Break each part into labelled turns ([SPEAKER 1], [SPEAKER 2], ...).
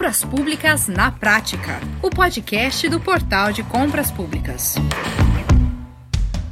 [SPEAKER 1] Compras Públicas na Prática, o podcast do Portal de Compras Públicas.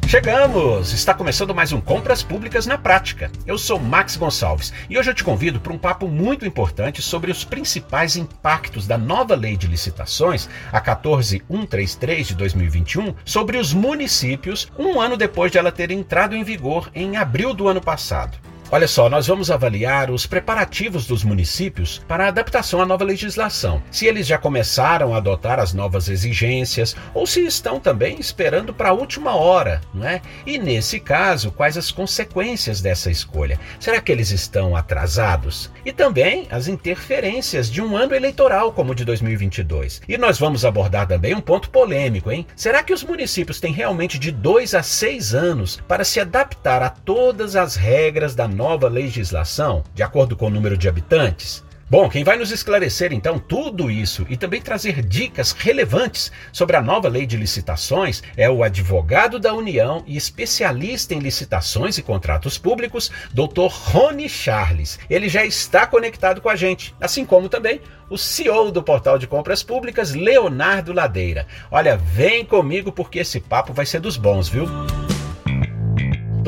[SPEAKER 2] Chegamos! Está começando mais um Compras Públicas na Prática. Eu sou Max Gonçalves e hoje eu te convido para um papo muito importante sobre os principais impactos da nova lei de licitações, a 14133 de 2021, sobre os municípios, um ano depois de ela ter entrado em vigor em abril do ano passado. Olha só, nós vamos avaliar os preparativos dos municípios para a adaptação à nova legislação. Se eles já começaram a adotar as novas exigências ou se estão também esperando para a última hora, não é? E nesse caso, quais as consequências dessa escolha? Será que eles estão atrasados? E também as interferências de um ano eleitoral como o de 2022. E nós vamos abordar também um ponto polêmico, hein? Será que os municípios têm realmente de dois a seis anos para se adaptar a todas as regras da nova legislação, de acordo com o número de habitantes? Bom, quem vai nos esclarecer então tudo isso e também trazer dicas relevantes sobre a nova lei de licitações é o advogado da União e especialista em licitações e contratos públicos, Dr. Rony Charles. Ele já está conectado com a gente, assim como também o CEO do Portal de Compras Públicas, Leonardo Ladeira. Olha, vem comigo porque esse papo vai ser dos bons, viu?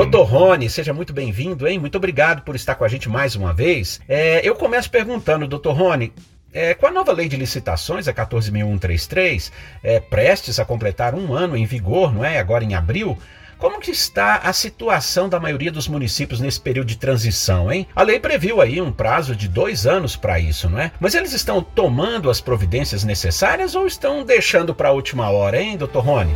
[SPEAKER 2] Doutor Rony, seja muito bem-vindo, hein? Muito obrigado por estar com a gente mais uma vez. É, eu começo perguntando, doutor Rony, é, com a nova lei de licitações, a 14.133, é, prestes a completar um ano em vigor, não é? Agora em abril, como que está a situação da maioria dos municípios nesse período de transição, hein? A lei previu aí um prazo de dois anos para isso, não é? Mas eles estão tomando as providências necessárias ou estão deixando para a última hora, hein, doutor Rony?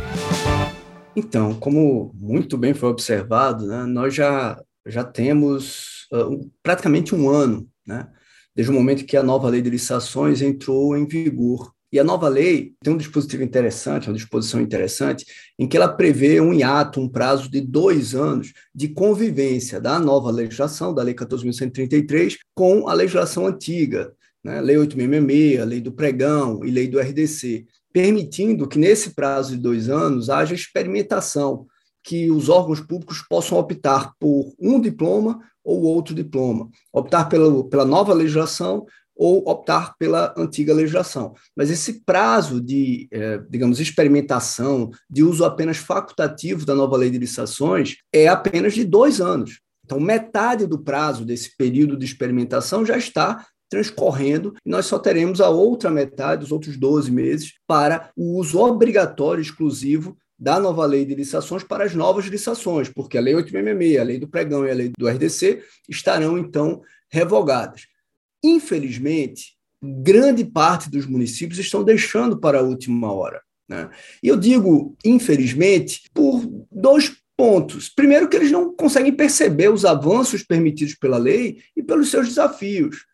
[SPEAKER 3] Então, como muito bem foi observado, né, nós já, já temos uh, praticamente um ano, né, desde o momento que a nova lei de licitações entrou em vigor. E a nova lei tem um dispositivo interessante, uma disposição interessante, em que ela prevê um hiato, um prazo de dois anos de convivência da nova legislação, da Lei 14.133, com a legislação antiga, né? Lei 8.666, Lei do Pregão e Lei do RDC permitindo que, nesse prazo de dois anos, haja experimentação, que os órgãos públicos possam optar por um diploma ou outro diploma, optar pela, pela nova legislação ou optar pela antiga legislação. Mas esse prazo de, eh, digamos, experimentação, de uso apenas facultativo da nova lei de licitações, é apenas de dois anos. Então, metade do prazo desse período de experimentação já está transcorrendo e nós só teremos a outra metade, os outros 12 meses, para o uso obrigatório exclusivo da nova lei de licitações para as novas licitações, porque a lei 866, a lei do pregão e a lei do RDC estarão então revogadas. Infelizmente, grande parte dos municípios estão deixando para a última hora. Né? E eu digo, infelizmente, por dois pontos. Primeiro, que eles não conseguem perceber os avanços permitidos pela lei e pelos seus desafios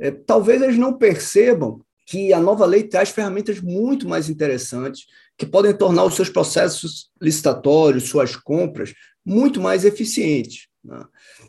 [SPEAKER 3] é, talvez eles não percebam que a nova lei traz ferramentas muito mais interessantes que podem tornar os seus processos licitatórios, suas compras, muito mais eficientes. Né?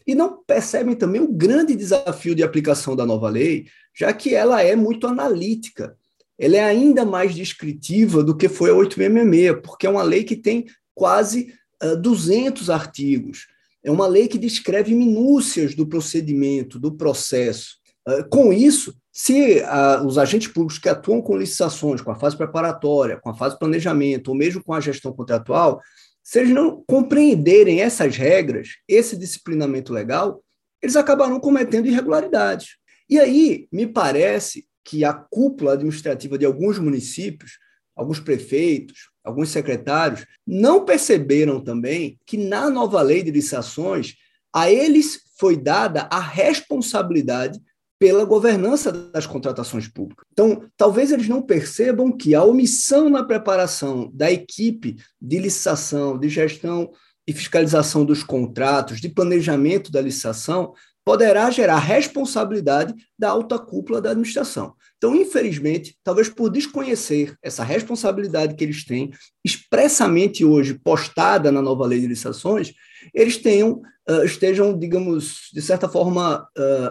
[SPEAKER 3] E não percebem também o grande desafio de aplicação da nova lei, já que ela é muito analítica. Ela é ainda mais descritiva do que foi a 866, porque é uma lei que tem quase uh, 200 artigos. É uma lei que descreve minúcias do procedimento, do processo. Ah, com isso, se uh, os agentes públicos que atuam com licitações, com a fase preparatória, com a fase planejamento, ou mesmo com a gestão contratual, se eles não compreenderem essas regras, esse disciplinamento legal, eles acabarão cometendo irregularidades. E aí, me parece que a cúpula administrativa de alguns municípios, alguns prefeitos, alguns secretários, não perceberam também que na nova lei de licitações, a eles foi dada a responsabilidade pela governança das contratações públicas. Então, talvez eles não percebam que a omissão na preparação da equipe de licitação, de gestão e fiscalização dos contratos, de planejamento da licitação, poderá gerar responsabilidade da alta cúpula da administração. Então, infelizmente, talvez por desconhecer essa responsabilidade que eles têm, expressamente hoje postada na nova lei de licitações, eles tenham, estejam, digamos, de certa forma,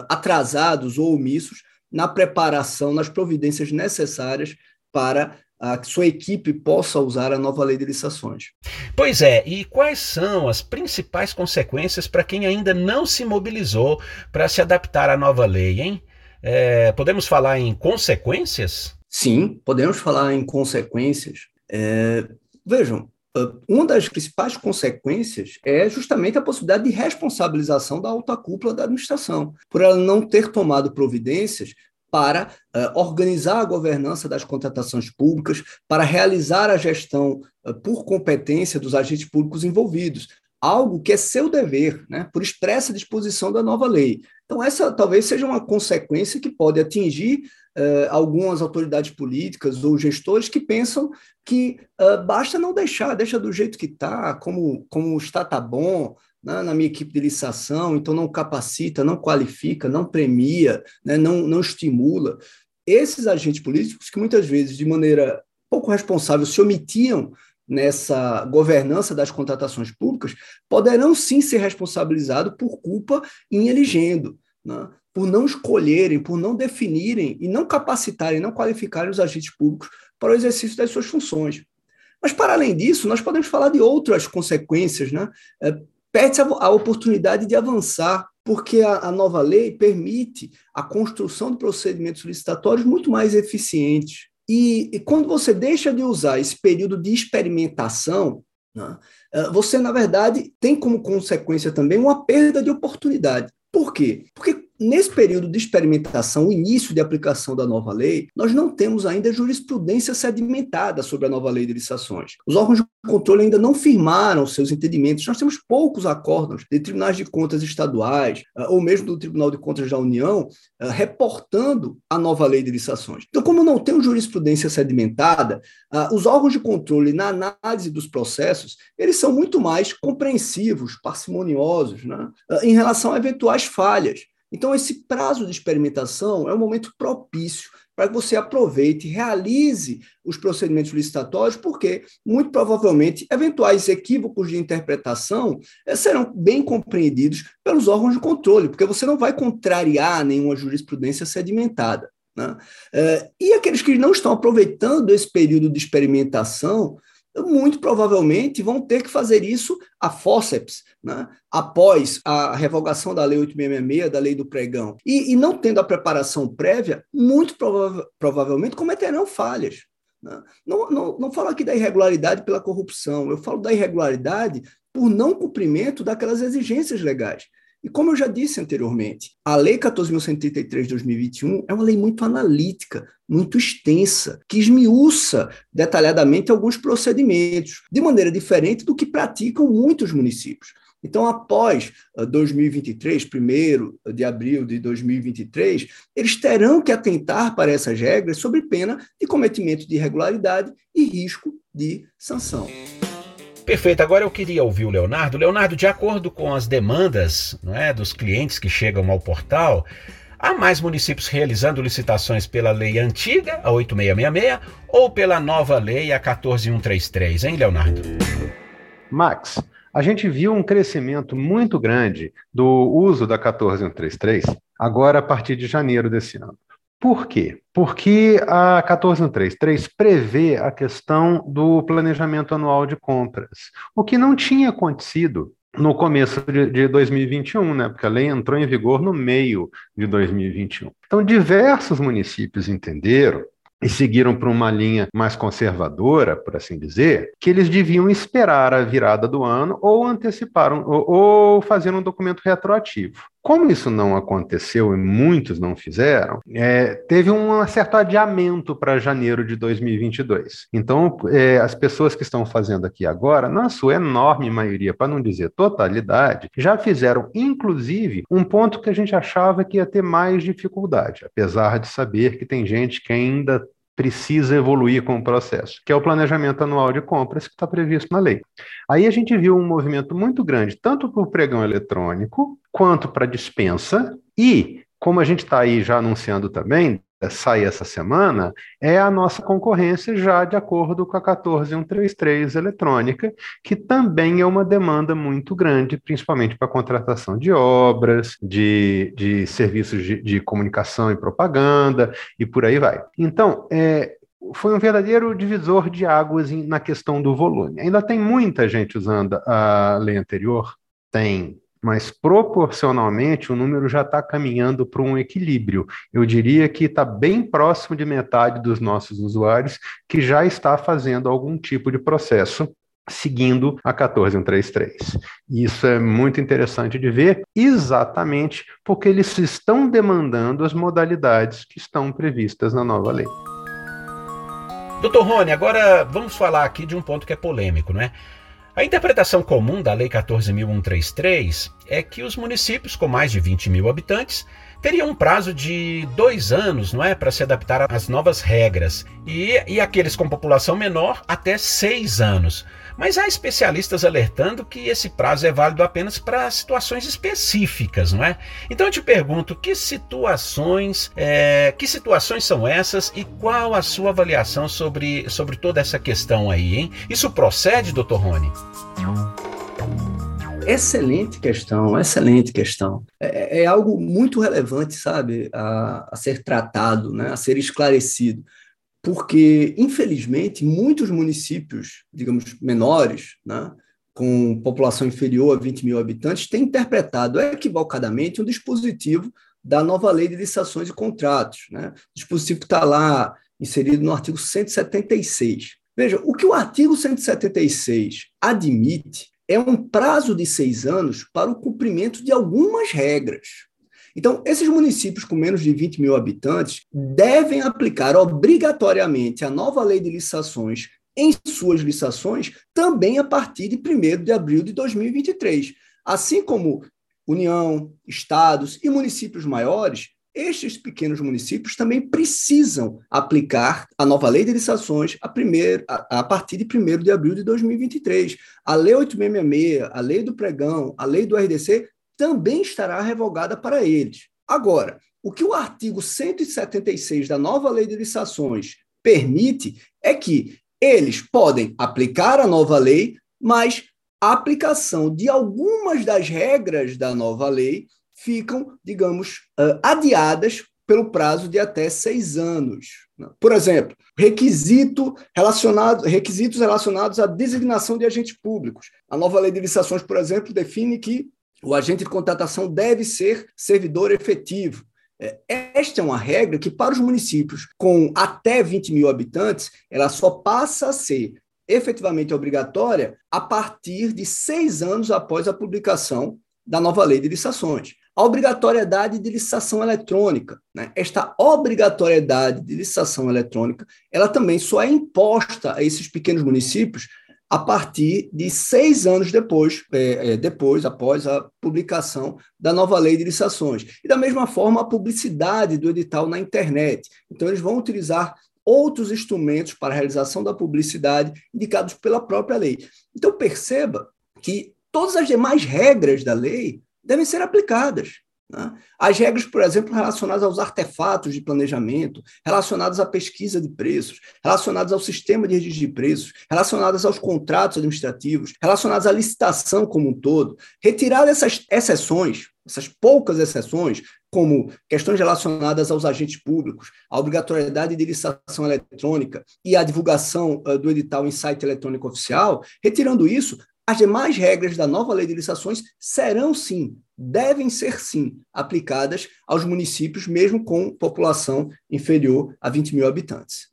[SPEAKER 3] atrasados ou omissos na preparação, nas providências necessárias para a que sua equipe possa usar a nova lei de licitações.
[SPEAKER 2] Pois é, e quais são as principais consequências para quem ainda não se mobilizou para se adaptar à nova lei, hein? é, podemos falar em consequências?
[SPEAKER 3] Sim, podemos falar em consequências. É, vejam, uma das principais consequências é justamente a possibilidade de responsabilização da alta cúpula da administração, por ela não ter tomado providências para uh, organizar a governança das contratações públicas, para realizar a gestão uh, por competência dos agentes públicos envolvidos, algo que é seu dever, né, por expressa disposição da nova lei. Então, essa talvez seja uma consequência que pode atingir uh, algumas autoridades políticas ou gestores que pensam que basta não deixar, deixa do jeito que está, como, como está, tá bom, né, na minha equipe de licitação, então não capacita, não qualifica, não premia, né, não, não estimula. Esses agentes políticos que muitas vezes, de maneira pouco responsável, se omitiam nessa governança das contratações públicas, poderão sim ser responsabilizados por culpa em elegendo, né? Por não escolherem, por não definirem e não capacitarem, não qualificarem os agentes públicos para o exercício das suas funções. Mas, para além disso, nós podemos falar de outras consequências, né? É, perde-se a, oportunidade de avançar, porque a, a, nova lei permite a construção de procedimentos licitatórios muito mais eficientes. E, e quando você deixa de usar esse período de experimentação, né, eh, você, na verdade, tem como consequência também uma perda de oportunidade. Por quê? Porque Nesse período de experimentação, o início de aplicação da nova lei, nós não temos ainda jurisprudência sedimentada sobre a nova lei de licitações. Os órgãos de controle ainda não firmaram seus entendimentos. Nós temos poucos acordos de tribunais de contas estaduais, ah, ou mesmo do Tribunal de Contas da União, ah, reportando a nova lei de licitações. Então, como não tem jurisprudência sedimentada, ah, os órgãos de controle, na análise dos processos, eles são muito mais compreensivos, parcimoniosos, né, em relação a eventuais falhas. Então, esse prazo de experimentação é um momento propício para que você aproveite e realize os procedimentos licitatórios, porque, muito provavelmente, eventuais equívocos de interpretação eh, serão bem compreendidos pelos órgãos de controle, porque você não vai contrariar nenhuma jurisprudência sedimentada. Né? Eh, e aqueles que não estão aproveitando esse período de experimentação muito provavelmente vão ter que fazer isso a fórceps, né? após a revogação da Lei 8666, da Lei do Pregão. E, e não tendo a preparação prévia, muito prova provavelmente cometerão falhas. Né? Não, não, não falo aqui da irregularidade pela corrupção, eu falo da irregularidade por não cumprimento daquelas exigências legais. E como eu já disse anteriormente, a Lei 14.133 de 2021 é uma lei muito analítica, muito extensa, que esmiuça detalhadamente alguns procedimentos, de maneira diferente do que praticam muitos municípios. Então, após 2023, ah, 1 de abril de 2023, eles terão que atentar para essas regras sob pena de cometimento de irregularidade e risco de sanção.
[SPEAKER 2] Perfeito. Agora eu queria ouvir o Leonardo. Leonardo, de acordo com as demandas não é, dos clientes que chegam ao portal, há mais municípios realizando licitações pela lei antiga, a 8666, ou pela nova lei, a 14133, hein, Leonardo?
[SPEAKER 4] Max, a gente viu um crescimento muito grande do uso da 14133 agora a partir de janeiro desse ano. Por quê? Porque a 14.3.3 prevê a questão do planejamento anual de compras, o que não tinha acontecido no começo de, de 2021, né? Porque a lei entrou em vigor no meio de 2021. Então, diversos municípios entenderam e seguiram por uma linha mais conservadora, por assim dizer, que eles deviam esperar a virada do ano ou anteciparam ou, ou fazer um documento retroativo. Como isso não aconteceu e muitos não fizeram, é, teve um certo adiamento para janeiro de 2022. Então, é, as pessoas que estão fazendo aqui agora, na sua enorme maioria, para não dizer totalidade, já fizeram, inclusive, um ponto que a gente achava que ia ter mais dificuldade, apesar de saber que tem gente que ainda precisa evoluir com o processo, que é o planejamento anual de compras que está previsto na lei. Aí a gente viu um movimento muito grande, tanto para o pregão eletrônico, quanto para dispensa, e, como a gente está aí já anunciando também, sai essa semana, é a nossa concorrência já de acordo com a 14133 eletrônica, que também é uma demanda muito grande, principalmente para contratação de obras, de, de serviços de, de comunicação e propaganda, e por aí vai. Então, é, foi um verdadeiro divisor de águas na questão do volume. Ainda tem muita gente usando a lei anterior, tem mas proporcionalmente o número já está caminhando para um equilíbrio. Eu diria que está bem próximo de metade dos nossos usuários que já está fazendo algum tipo de processo seguindo a 14133. Isso é muito interessante de ver, exatamente porque eles estão demandando as modalidades que estão previstas na nova lei.
[SPEAKER 2] Doutor Rony, agora vamos falar aqui de um ponto que é polêmico, não é? A interpretação comum da Lei 14.133 é que os municípios com mais de 20 mil habitantes teriam um prazo de dois anos, não é, para se adaptar às novas regras, e, e aqueles com população menor até seis anos. Mas há especialistas alertando que esse prazo é válido apenas para situações específicas, não é? Então eu te pergunto, que situações, é, que situações são essas e qual a sua avaliação sobre, sobre toda essa questão aí, hein? Isso procede, doutor Rony?
[SPEAKER 3] Excelente questão, excelente questão. É, é algo muito relevante, sabe, a, a ser tratado, né, a ser esclarecido porque, infelizmente, muitos municípios, digamos, menores, né, com população inferior a 20 mil habitantes, têm interpretado equivocadamente um dispositivo da nova lei de licitações e contratos. Né? O dispositivo está lá inserido no artigo 176. Veja, o que o artigo 176 admite é um prazo de seis anos para o cumprimento de algumas regras. Então, esses municípios com menos de 20 mil habitantes devem aplicar obrigatoriamente a nova lei de licitações em suas licitações também a partir de 1 de abril de 2023. Assim como União, estados e municípios maiores, estes pequenos municípios também precisam aplicar a nova lei de licitações a, primeiro, a, a, partir de 1 de abril de 2023. A Lei 8666, a Lei do Pregão, a Lei do RDC também estará revogada para eles. Agora, o que o artigo 176 da nova lei de licitações permite é que eles podem aplicar a nova lei, mas a aplicação de algumas das regras da nova lei ficam, digamos, adiadas pelo prazo de até seis anos. Por exemplo, requisito relacionado, requisitos relacionados à designação de agentes públicos. A nova lei de licitações, por exemplo, define que o agente de contratação deve ser servidor efetivo. É, esta é uma regra que, para os municípios com até 20 mil habitantes, ela só passa a ser efetivamente obrigatória a partir de seis anos após a publicação da nova lei de licitações. A obrigatoriedade de licitação eletrônica. Né? Esta obrigatoriedade de licitação eletrônica, ela também só é imposta a esses pequenos municípios a partir de seis anos depois, é, é, depois, após a publicação da nova lei de licitações. E da mesma forma, a publicidade do edital na internet. Então, eles vão utilizar outros instrumentos para a realização da publicidade indicados pela própria lei. Então, perceba que todas as demais regras da lei devem ser aplicadas. Né? As regras, por exemplo, relacionadas aos artefatos de planejamento, relacionadas à pesquisa de preços, relacionadas ao sistema de registro de preços, relacionadas aos contratos administrativos, relacionadas à licitação como um todo, retirar essas exceções, essas poucas exceções, como questões relacionadas aos agentes públicos, a obrigatoriedade de licitação eletrônica e a divulgação uh, do edital em site eletrônico oficial, retirando isso, as demais regras da nova lei de licitações serão sim devem ser, sim, aplicadas aos municípios, mesmo com população inferior a 20 mil habitantes.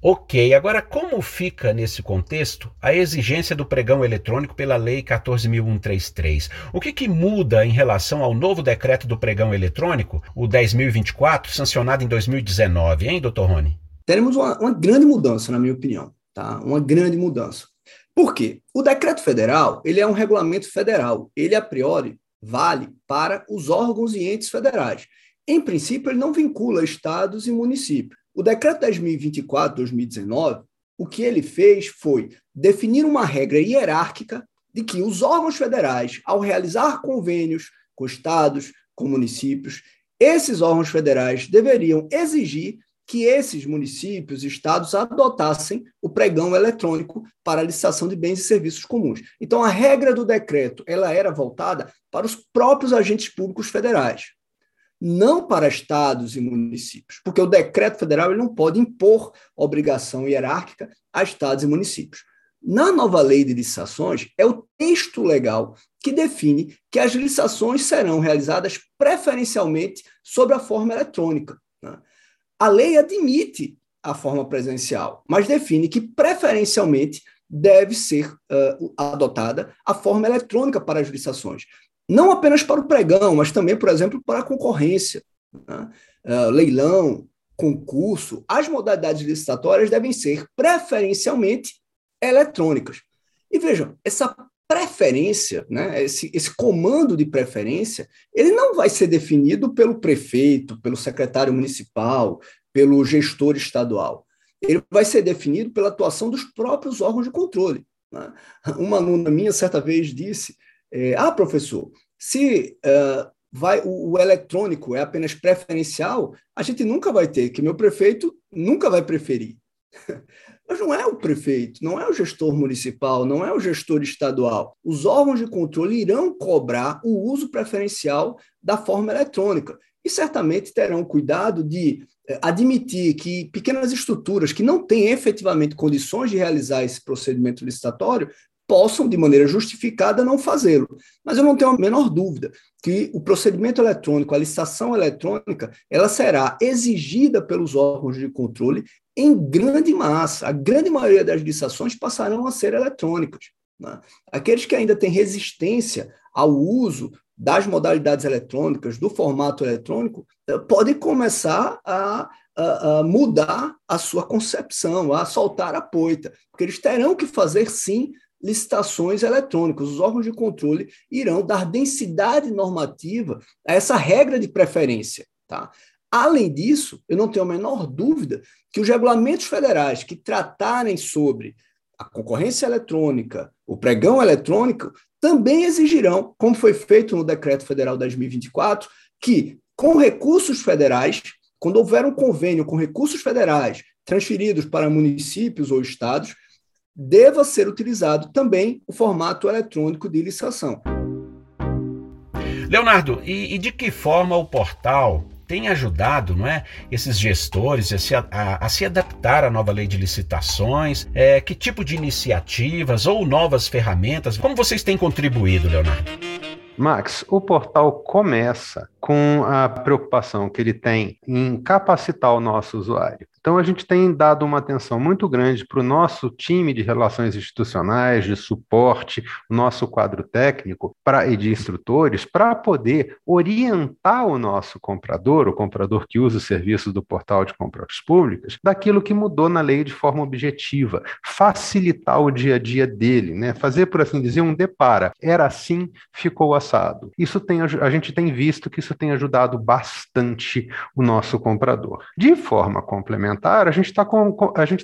[SPEAKER 2] Ok, agora como fica nesse contexto a exigência do pregão eletrônico pela Lei 14.133? O que, que muda em relação ao novo decreto do pregão eletrônico, o 10.024, sancionado em 2019, hein, doutor Rony?
[SPEAKER 3] Teremos uma, uma grande mudança, na minha opinião, tá? Uma grande mudança. Por quê? O decreto federal, ele é um regulamento federal. Ele, a priori, vale para os órgãos e entes federais. Em princípio, ele não vincula estados e municípios. O decreto 10.024/2019, o que ele fez foi definir uma regra hierárquica de que os órgãos federais, ao realizar convênios com estados, com municípios, esses órgãos federais deveriam exigir que esses municípios e estados adotassem o pregão eletrônico para a licitação de bens e serviços comuns. Então, a regra do decreto ela era voltada para os próprios agentes públicos federais, não para estados e municípios, porque o decreto federal ele não pode impor obrigação hierárquica a estados e municípios. na nova lei de licitações, é o texto legal que define que as licitações serão realizadas preferencialmente sobre a forma eletrônica. A lei admite a forma presencial, mas define que preferencialmente deve ser uh, adotada a forma eletrônica para as licitações. Não apenas para o pregão, mas também, por exemplo, para a concorrência, né? uh, leilão, concurso. As modalidades licitatórias devem ser preferencialmente eletrônicas. E vejam, essa preferência, né, esse, esse comando de preferência, ele não vai ser definido pelo prefeito, pelo secretário municipal, pelo gestor estadual. Ele vai ser definido pela atuação dos próprios órgãos de controle. Né? Uma aluna minha certa vez disse: é, Ah, professor, se uh, vai o, o, eletrônico é apenas preferencial, a gente nunca vai ter, que meu prefeito nunca vai preferir. Mas não é o prefeito, não é o gestor municipal, não é o gestor estadual. Os órgãos de controle irão cobrar o uso preferencial da forma eletrônica e certamente terão cuidado de eh, admitir que pequenas estruturas que não têm efetivamente condições de realizar esse procedimento licitatório possam, de maneira justificada, não fazê-lo. Mas eu não tenho a menor dúvida que o procedimento eletrônico, a licitação eletrônica, ela será exigida pelos órgãos de controle em grande massa. A grande maioria das licitações passarão a ser eletrônicas. Né? Aqueles que ainda têm resistência ao uso das modalidades eletrônicas, do formato eletrônico, eh, podem começar a, a, a, mudar a sua concepção, a soltar a poita, porque eles terão que fazer, sim, licitações eletrônicas. Os órgãos de controle irão dar densidade normativa a essa regra de preferência. Tá? Além disso, eu não tenho a menor dúvida que os regulamentos federais que tratarem sobre a concorrência eletrônica, o pregão eletrônico, também exigirão, como foi feito no Decreto Federal 2024, que, com recursos federais, quando houver um convênio com recursos federais transferidos para municípios ou estados, deva ser utilizado também o formato eletrônico de licitação.
[SPEAKER 2] Leonardo, e, e de que forma o portal tem ajudado não é, esses gestores a se, a, a se adaptar à nova lei de licitações? É, que tipo de iniciativas ou novas ferramentas? Como vocês têm contribuído, Leonardo?
[SPEAKER 4] Max, o portal começa com a preocupação que ele tem em capacitar o nosso usuário. Então, a gente tem dado uma atenção muito grande para o nosso time de relações institucionais, de suporte, nosso quadro técnico pra, e de instrutores, para poder orientar o nosso comprador, o comprador que usa os serviços do portal de compras públicas, daquilo que mudou na lei de forma objetiva, facilitar o dia a dia dele, né? fazer, por assim dizer, um depara. Era assim, ficou assado. Isso tem, a gente tem visto que isso tem ajudado bastante o nosso comprador. De forma complementar, a gente está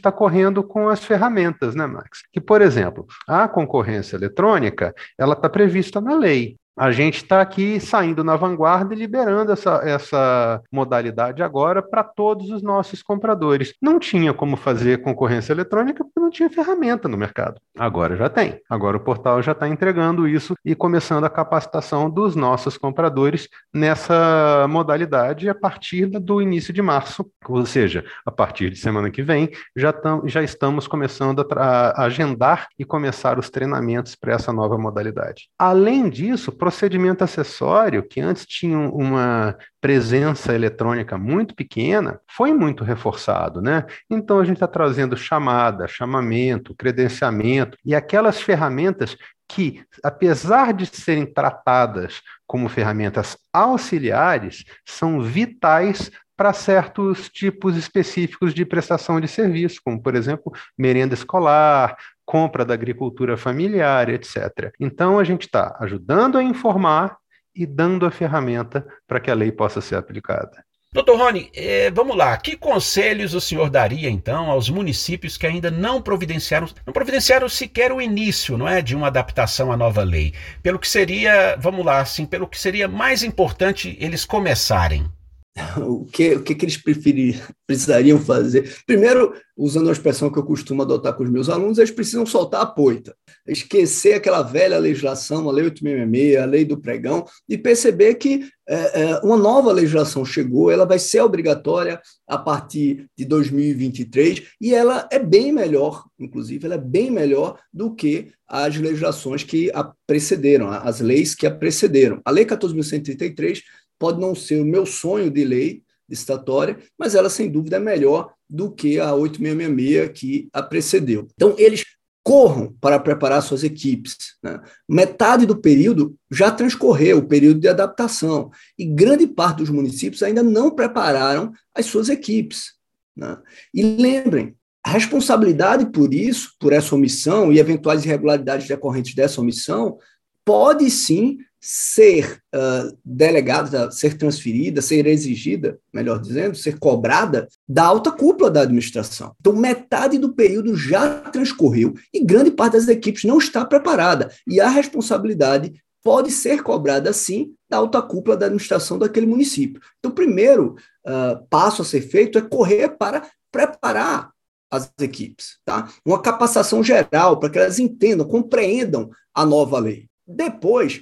[SPEAKER 4] tá correndo com as ferramentas, né, Max? Que, por exemplo, a concorrência eletrônica, ela está prevista na lei a gente está aqui saindo na vanguarda e liberando essa, essa modalidade agora para todos os nossos compradores. Não tinha como fazer concorrência eletrônica porque não tinha ferramenta no mercado. Agora já tem. Agora o portal já está entregando isso e começando a capacitação dos nossos compradores nessa modalidade a partir do início de março. Ou seja, a partir de semana que vem, já, tam, já estamos começando a, a agendar e começar os treinamentos para essa nova modalidade. Além disso, procedimento acessório, que antes tinha uma presença eletrônica muito pequena, foi muito reforçado, né? Então a gente está trazendo chamada, chamamento, credenciamento e aquelas ferramentas que, apesar de serem tratadas como ferramentas auxiliares, são vitais para certos tipos específicos de prestação de serviço, como, por exemplo, merenda escolar, compra da agricultura familiar, etc. Então, a gente está ajudando a informar e dando a ferramenta para que a lei possa ser aplicada.
[SPEAKER 2] Doutor Rony, eh, vamos lá. Que conselhos o senhor daria, então, aos municípios que ainda não providenciaram, não providenciaram sequer o início, não é, de uma adaptação à nova lei? Pelo que seria, vamos lá, assim, pelo que seria mais importante eles começarem?
[SPEAKER 3] o que, o que, que eles preferir, precisariam fazer? Primeiro, usando a expressão que eu costumo adotar com os meus alunos, eles precisam soltar a poita, esquecer aquela velha legislação, a Lei 866, a Lei do Pregão, e perceber que é, é, uma nova legislação chegou, ela vai ser obrigatória a partir de 2023, e ela é bem melhor, inclusive, ela é bem melhor do que as legislações que a precederam, as leis que a precederam. A Lei 14.133 pode não ser o meu sonho de lei estatória, mas ela, sem dúvida, é melhor do que a 8666 que a precedeu. Então, eles corram para preparar suas equipes. Né? Metade do período já transcorreu, o período de adaptação, e grande parte dos municípios ainda não prepararam as suas equipes. Né? E lembrem, a responsabilidade por isso, por essa omissão e eventuais irregularidades decorrentes dessa omissão, pode sim ser uh, delegada, ser transferida, ser exigida, melhor dizendo, ser cobrada da alta cúpula da administração. Então, metade do período já transcorreu e grande parte das equipes não está preparada. E a responsabilidade pode ser cobrada, sim, da alta cúpula da administração daquele município. Então, o primeiro uh, passo a ser feito é correr para preparar as equipes, tá? Uma capacitação geral para que elas entendam, compreendam a nova lei. Depois,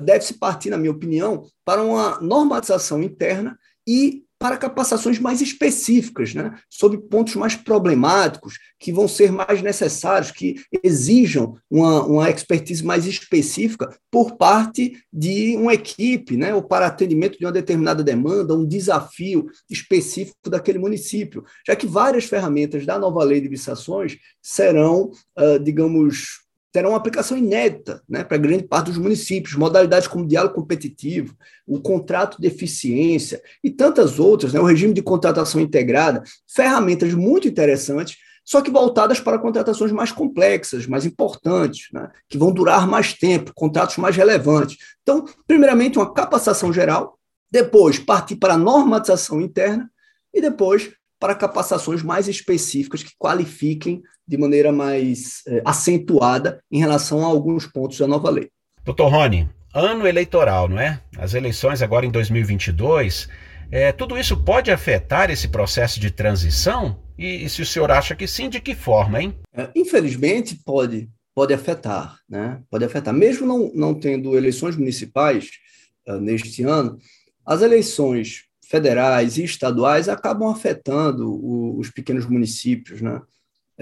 [SPEAKER 3] deve-se partir, na minha opinião, para uma normalização interna e para capacitações mais específicas, né, sobre pontos mais problemáticos, que vão ser mais necessários, que exijam uma, uma expertise mais específica por parte de uma equipe, né, ou para atendimento de uma determinada demanda, um desafio específico daquele município, já que várias ferramentas da nova lei de licitações serão, uh, digamos, terão uma aplicação inédita né, para grande parte dos municípios, modalidades como diálogo competitivo, o contrato de eficiência e tantas outras, né, o regime de contratação integrada, ferramentas muito interessantes, só que voltadas para contratações mais complexas, mais importantes, né, que vão durar mais tempo, contratos mais relevantes. Então, primeiramente, uma capacitação geral, depois partir para a normatização interna e depois para capacitações mais específicas que qualifiquem de maneira mais é, acentuada em relação a alguns pontos da nova lei.
[SPEAKER 2] Doutor Rony, ano eleitoral, não é? As eleições agora em 2022, é, tudo isso pode afetar esse processo de transição? E, e, se o senhor acha que sim, de que forma, hein?
[SPEAKER 3] É, infelizmente, pode, pode afetar, né? Pode afetar. Mesmo não, não tendo eleições municipais uh, neste ano, as eleições federais e estaduais acabam afetando o, os pequenos municípios, né?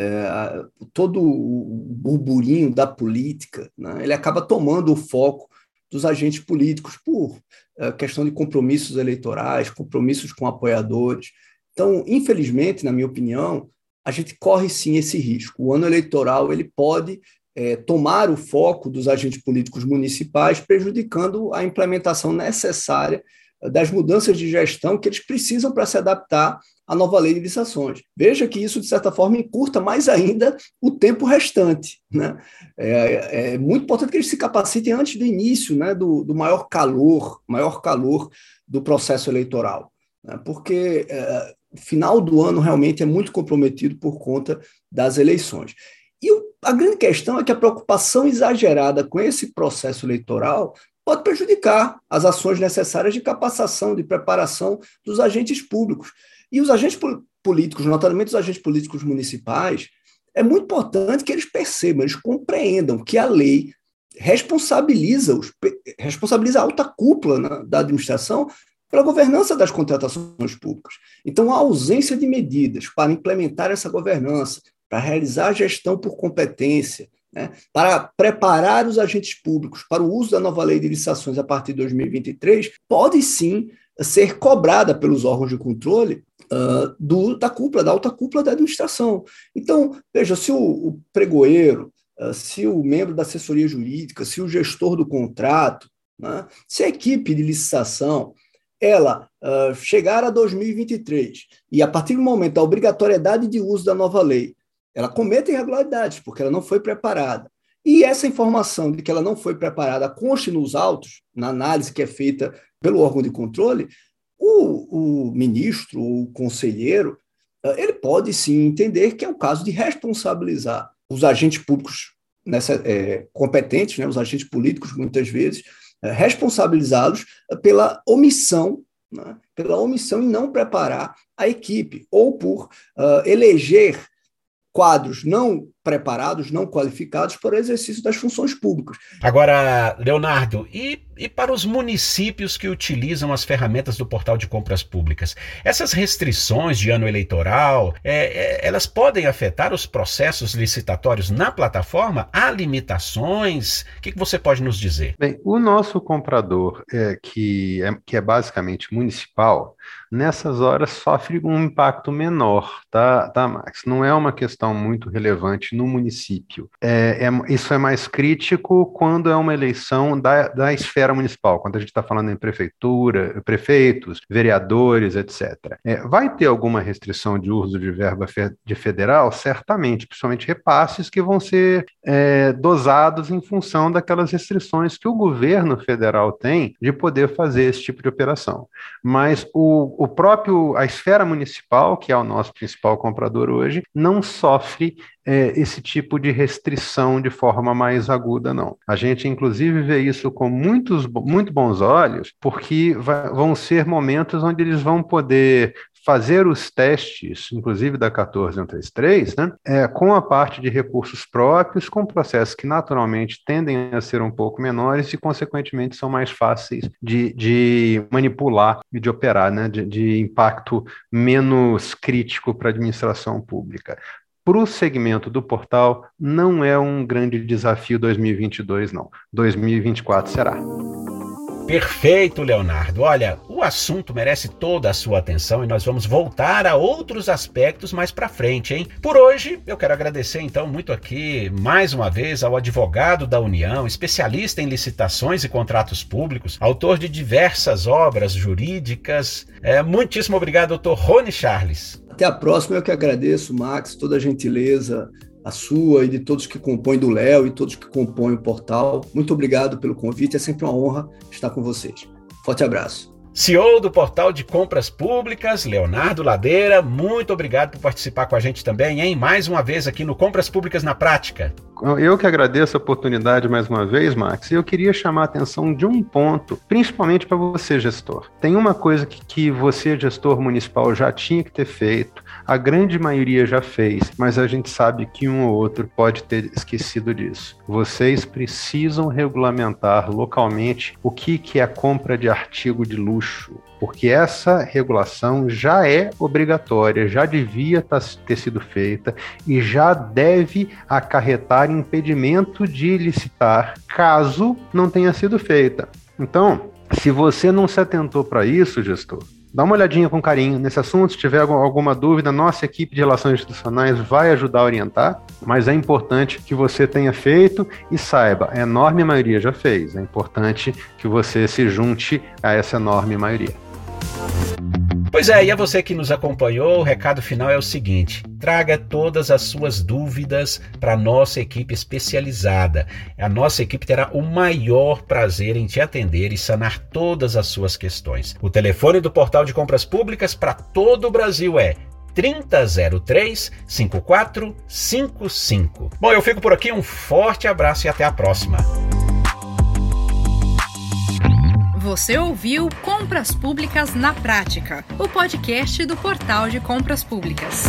[SPEAKER 3] É, todo o burburinho da política, né? ele acaba tomando o foco dos agentes políticos por é, questão de compromissos eleitorais, compromissos com apoiadores. Então, infelizmente, na minha opinião, a gente corre sim esse risco. O ano eleitoral ele pode é, tomar o foco dos agentes políticos municipais, prejudicando a implementação necessária das mudanças de gestão que eles precisam para se adaptar à nova lei de licitações. Veja que isso, de certa forma, encurta mais ainda o tempo restante. Né? É, é muito importante que eles se capacitem antes do início né, do, do maior calor, maior calor do processo eleitoral. Né? Porque é, o final do ano realmente é muito comprometido por conta das eleições. E o, a grande questão é que a preocupação exagerada com esse processo eleitoral pode prejudicar as ações necessárias de capacitação, de preparação dos agentes públicos. E os agentes políticos, notadamente os agentes políticos municipais, é muito importante que eles percebam, eles compreendam que a lei responsabiliza, os, responsabiliza a alta cúpula na, da administração pela governança das contratações públicas. Então, a ausência de medidas para implementar essa governança, para realizar a gestão por competência, né, para preparar os agentes públicos para o uso da nova lei de licitações a partir de 2023, pode sim ser cobrada pelos órgãos de controle uh, do, da cúpula, da alta cúpula da administração. Então, veja, se o, o pregoeiro, uh, se o membro da assessoria jurídica, se o gestor do contrato, né, se a equipe de licitação ela uh, chegar a 2023 e a partir do momento da obrigatoriedade de uso da nova lei ela comete irregularidades, porque ela não foi preparada. E essa informação de que ela não foi preparada conste nos autos, na análise que é feita pelo órgão de controle, o, o ministro, o conselheiro, eh, ele pode sim entender que é o caso de responsabilizar os agentes públicos nessa, é, competentes, né, os agentes políticos, muitas vezes, é, responsabilizá-los pela omissão né, pela omissão em não preparar a equipe, ou por uh, eleger quadros não preparados, não qualificados para o exercício das funções públicas.
[SPEAKER 2] Agora, Leonardo, e, e para os municípios que utilizam as ferramentas do portal de compras públicas? Essas restrições de ano eleitoral, é, é, elas podem afetar os processos licitatórios na plataforma? Há limitações? O que, que você pode nos dizer?
[SPEAKER 4] Bem, o nosso comprador, é, que, é, que é basicamente municipal, nessas horas sofre um impacto menor, tá, tá, Max? Não é uma questão muito relevante no município. É, é, isso é mais crítico quando é uma eleição da, da esfera municipal, quando a gente está falando em prefeitura, prefeitos, vereadores, etc. É, vai ter alguma restrição de uso de verba fe, de federal? Certamente, principalmente repasses que vão ser é, dosados em função daquelas restrições que o governo federal tem de poder fazer esse tipo de operação. Mas o, o próprio, a esfera municipal, que é o nosso principal comprador hoje, não sofre é, esse tipo de restrição de forma mais aguda, não. A gente, inclusive, vê isso com muitos, muito bons olhos, porque vai, vão ser momentos onde eles vão poder fazer os testes, inclusive da 14133, né, é, com a parte de recursos próprios, com processos que naturalmente tendem a ser um pouco menores e, consequentemente, são mais fáceis de, de manipular e de operar, né, de, de impacto menos crítico para a administração pública para o segmento do portal, não é um grande desafio 2022, não. 2024 será.
[SPEAKER 2] Perfeito, Leonardo. Olha, o assunto merece toda a sua atenção e nós vamos voltar a outros aspectos mais para frente, hein? Por hoje, eu quero agradecer então muito aqui mais uma vez ao advogado da União, especialista em licitações e contratos públicos, autor de diversas obras jurídicas. É, muitíssimo obrigado, doutor Rony Charles.
[SPEAKER 3] Até a próxima, eu que agradeço, Max, toda a gentileza, a sua e de todos que compõem do Léo e todos que compõem o portal. Muito obrigado pelo convite, é sempre uma honra estar com vocês. Forte abraço.
[SPEAKER 2] CEO do portal de compras públicas, Leonardo Ladeira, muito obrigado por participar com a gente também, hein? Mais uma vez aqui no Compras Públicas na Prática.
[SPEAKER 4] Eu que agradeço a oportunidade mais uma vez, Max, e eu queria chamar a atenção de um ponto, principalmente para você, gestor. Tem uma coisa que, que você, gestor municipal, já tinha que ter feito, a grande maioria já fez, mas a gente sabe que um ou outro pode ter esquecido disso. Vocês precisam regulamentar localmente o que, que é compra de artigo de luxo, porque essa regulação já é obrigatória, já devia tá, ter sido feita e já deve acarretar impedimento de licitar caso não tenha sido feita. Então, se você não se atentou para isso, gestor, dá uma olhadinha com carinho nesse assunto. Se tiver alguma dúvida, nossa equipe de relações institucionais vai ajudar a orientar, mas é importante que você tenha feito e saiba, a enorme maioria já fez. É importante que você se junte a essa enorme maioria.
[SPEAKER 2] Pois é, e a você que nos acompanhou, o recado final é o seguinte: traga todas as suas dúvidas para a nossa equipe especializada. A nossa equipe terá o maior prazer em te atender e sanar todas as suas questões. O telefone do Portal de Compras Públicas para todo o Brasil é 3003 5455. Bom, eu fico por aqui, um forte abraço e até a próxima.
[SPEAKER 1] Você ouviu Compras Públicas na Prática, o podcast do Portal de Compras Públicas.